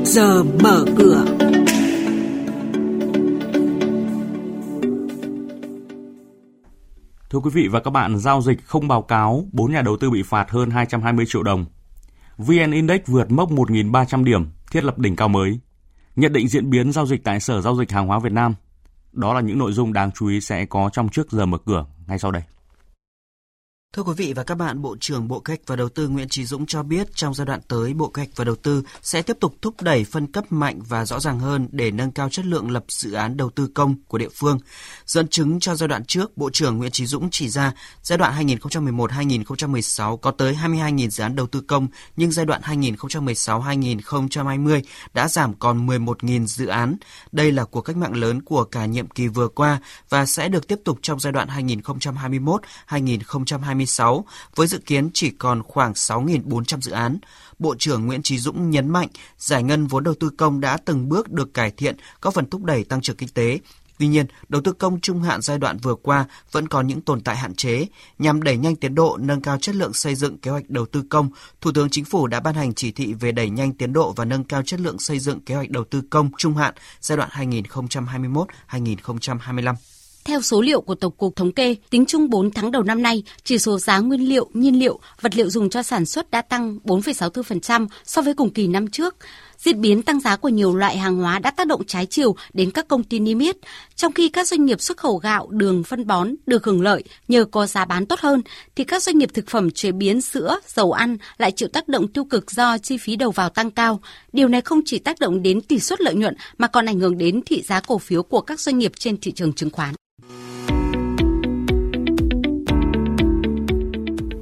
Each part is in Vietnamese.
trước giờ mở cửa. Thưa quý vị và các bạn, giao dịch không báo cáo, 4 nhà đầu tư bị phạt hơn 220 triệu đồng. VN Index vượt mốc 1.300 điểm, thiết lập đỉnh cao mới. Nhận định diễn biến giao dịch tại Sở Giao dịch Hàng hóa Việt Nam. Đó là những nội dung đáng chú ý sẽ có trong trước giờ mở cửa ngay sau đây. Thưa quý vị và các bạn, Bộ trưởng Bộ Kế hoạch và Đầu tư Nguyễn Trí Dũng cho biết trong giai đoạn tới, Bộ Kế hoạch và Đầu tư sẽ tiếp tục thúc đẩy phân cấp mạnh và rõ ràng hơn để nâng cao chất lượng lập dự án đầu tư công của địa phương. Dẫn chứng cho giai đoạn trước, Bộ trưởng Nguyễn Trí Dũng chỉ ra giai đoạn 2011-2016 có tới 22.000 dự án đầu tư công, nhưng giai đoạn 2016-2020 đã giảm còn 11.000 dự án. Đây là cuộc cách mạng lớn của cả nhiệm kỳ vừa qua và sẽ được tiếp tục trong giai đoạn 2021-2020 2026 với dự kiến chỉ còn khoảng 6.400 dự án. Bộ trưởng Nguyễn Trí Dũng nhấn mạnh giải ngân vốn đầu tư công đã từng bước được cải thiện, có phần thúc đẩy tăng trưởng kinh tế. Tuy nhiên, đầu tư công trung hạn giai đoạn vừa qua vẫn còn những tồn tại hạn chế. Nhằm đẩy nhanh tiến độ, nâng cao chất lượng xây dựng kế hoạch đầu tư công, Thủ tướng Chính phủ đã ban hành chỉ thị về đẩy nhanh tiến độ và nâng cao chất lượng xây dựng kế hoạch đầu tư công trung hạn giai đoạn 2021-2025. Theo số liệu của Tổng cục Thống kê, tính chung 4 tháng đầu năm nay, chỉ số giá nguyên liệu, nhiên liệu, vật liệu dùng cho sản xuất đã tăng 4,64% so với cùng kỳ năm trước. Diễn biến tăng giá của nhiều loại hàng hóa đã tác động trái chiều đến các công ty niêm yết, trong khi các doanh nghiệp xuất khẩu gạo, đường, phân bón được hưởng lợi nhờ có giá bán tốt hơn, thì các doanh nghiệp thực phẩm chế biến sữa, dầu ăn lại chịu tác động tiêu cực do chi phí đầu vào tăng cao. Điều này không chỉ tác động đến tỷ suất lợi nhuận mà còn ảnh hưởng đến thị giá cổ phiếu của các doanh nghiệp trên thị trường chứng khoán.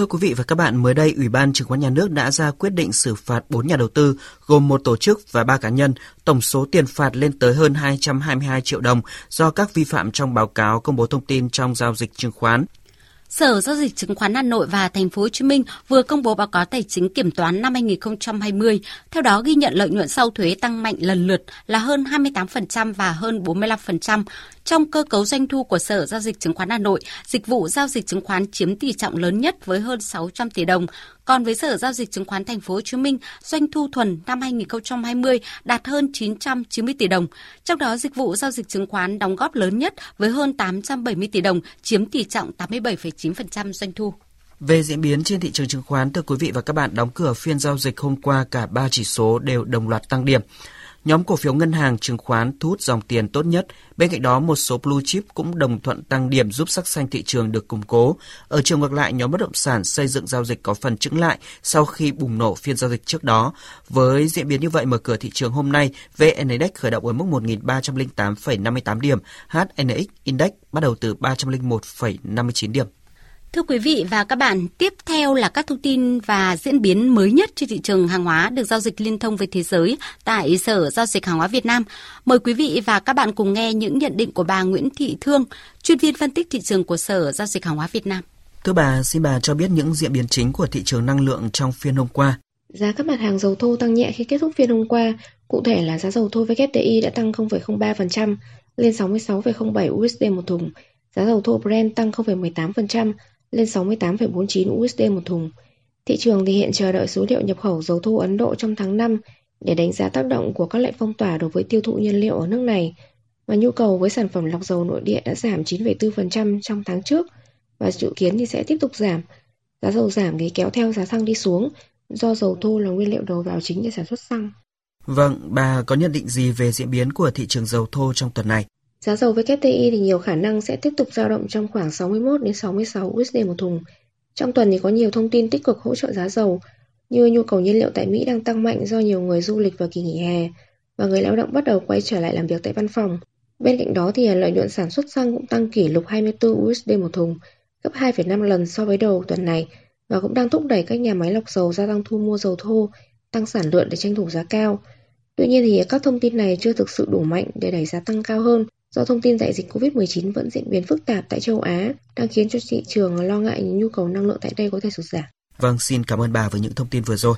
Thưa quý vị và các bạn, mới đây Ủy ban Chứng khoán Nhà nước đã ra quyết định xử phạt 4 nhà đầu tư gồm một tổ chức và 3 cá nhân, tổng số tiền phạt lên tới hơn 222 triệu đồng do các vi phạm trong báo cáo công bố thông tin trong giao dịch chứng khoán. Sở Giao dịch Chứng khoán Hà Nội và Thành phố Hồ Chí Minh vừa công bố báo cáo tài chính kiểm toán năm 2020. Theo đó ghi nhận lợi nhuận sau thuế tăng mạnh lần lượt là hơn 28% và hơn 45%. Trong cơ cấu doanh thu của Sở Giao dịch Chứng khoán Hà Nội, dịch vụ giao dịch chứng khoán chiếm tỷ trọng lớn nhất với hơn 600 tỷ đồng. Còn với Sở Giao dịch Chứng khoán Thành phố Hồ Chí Minh, doanh thu thuần năm 2020 đạt hơn 990 tỷ đồng. Trong đó, dịch vụ giao dịch chứng khoán đóng góp lớn nhất với hơn 870 tỷ đồng, chiếm tỷ trọng 87,9% doanh thu. Về diễn biến trên thị trường chứng khoán, thưa quý vị và các bạn, đóng cửa phiên giao dịch hôm qua cả ba chỉ số đều đồng loạt tăng điểm. Nhóm cổ phiếu ngân hàng chứng khoán thu hút dòng tiền tốt nhất. Bên cạnh đó, một số blue chip cũng đồng thuận tăng điểm giúp sắc xanh thị trường được củng cố. Ở chiều ngược lại, nhóm bất động sản xây dựng giao dịch có phần chững lại sau khi bùng nổ phiên giao dịch trước đó. Với diễn biến như vậy, mở cửa thị trường hôm nay, VN Index khởi động ở mức 1.308,58 điểm, HNX Index bắt đầu từ 301,59 điểm. Thưa quý vị và các bạn, tiếp theo là các thông tin và diễn biến mới nhất trên thị trường hàng hóa được giao dịch liên thông với thế giới tại Sở Giao dịch Hàng hóa Việt Nam. Mời quý vị và các bạn cùng nghe những nhận định của bà Nguyễn Thị Thương, chuyên viên phân tích thị trường của Sở Giao dịch Hàng hóa Việt Nam. Thưa bà, xin bà cho biết những diễn biến chính của thị trường năng lượng trong phiên hôm qua. Giá các mặt hàng dầu thô tăng nhẹ khi kết thúc phiên hôm qua. Cụ thể là giá dầu thô WTI đã tăng 0,03% lên 66,07 USD một thùng. Giá dầu thô Brent tăng 0,18% lên 68,49 USD một thùng. Thị trường thì hiện chờ đợi số liệu nhập khẩu dầu thô Ấn Độ trong tháng 5 để đánh giá tác động của các lệnh phong tỏa đối với tiêu thụ nhiên liệu ở nước này. Và nhu cầu với sản phẩm lọc dầu nội địa đã giảm 9,4% trong tháng trước và dự kiến thì sẽ tiếp tục giảm. Giá dầu giảm thì kéo theo giá xăng đi xuống do dầu thô là nguyên liệu đầu vào chính để sản xuất xăng. Vâng, bà có nhận định gì về diễn biến của thị trường dầu thô trong tuần này? Giá dầu WTI thì nhiều khả năng sẽ tiếp tục dao động trong khoảng 61 đến 66 USD một thùng. Trong tuần thì có nhiều thông tin tích cực hỗ trợ giá dầu, như nhu cầu nhiên liệu tại Mỹ đang tăng mạnh do nhiều người du lịch vào kỳ nghỉ hè và người lao động bắt đầu quay trở lại làm việc tại văn phòng. Bên cạnh đó thì lợi nhuận sản xuất xăng cũng tăng kỷ lục 24 USD một thùng, gấp 2,5 lần so với đầu tuần này và cũng đang thúc đẩy các nhà máy lọc dầu gia tăng thu mua dầu thô, tăng sản lượng để tranh thủ giá cao. Tuy nhiên thì các thông tin này chưa thực sự đủ mạnh để đẩy giá tăng cao hơn do thông tin đại dịch COVID-19 vẫn diễn biến phức tạp tại châu Á đang khiến cho thị trường lo ngại nhu cầu năng lượng tại đây có thể sụt giảm. Vâng, xin cảm ơn bà với những thông tin vừa rồi.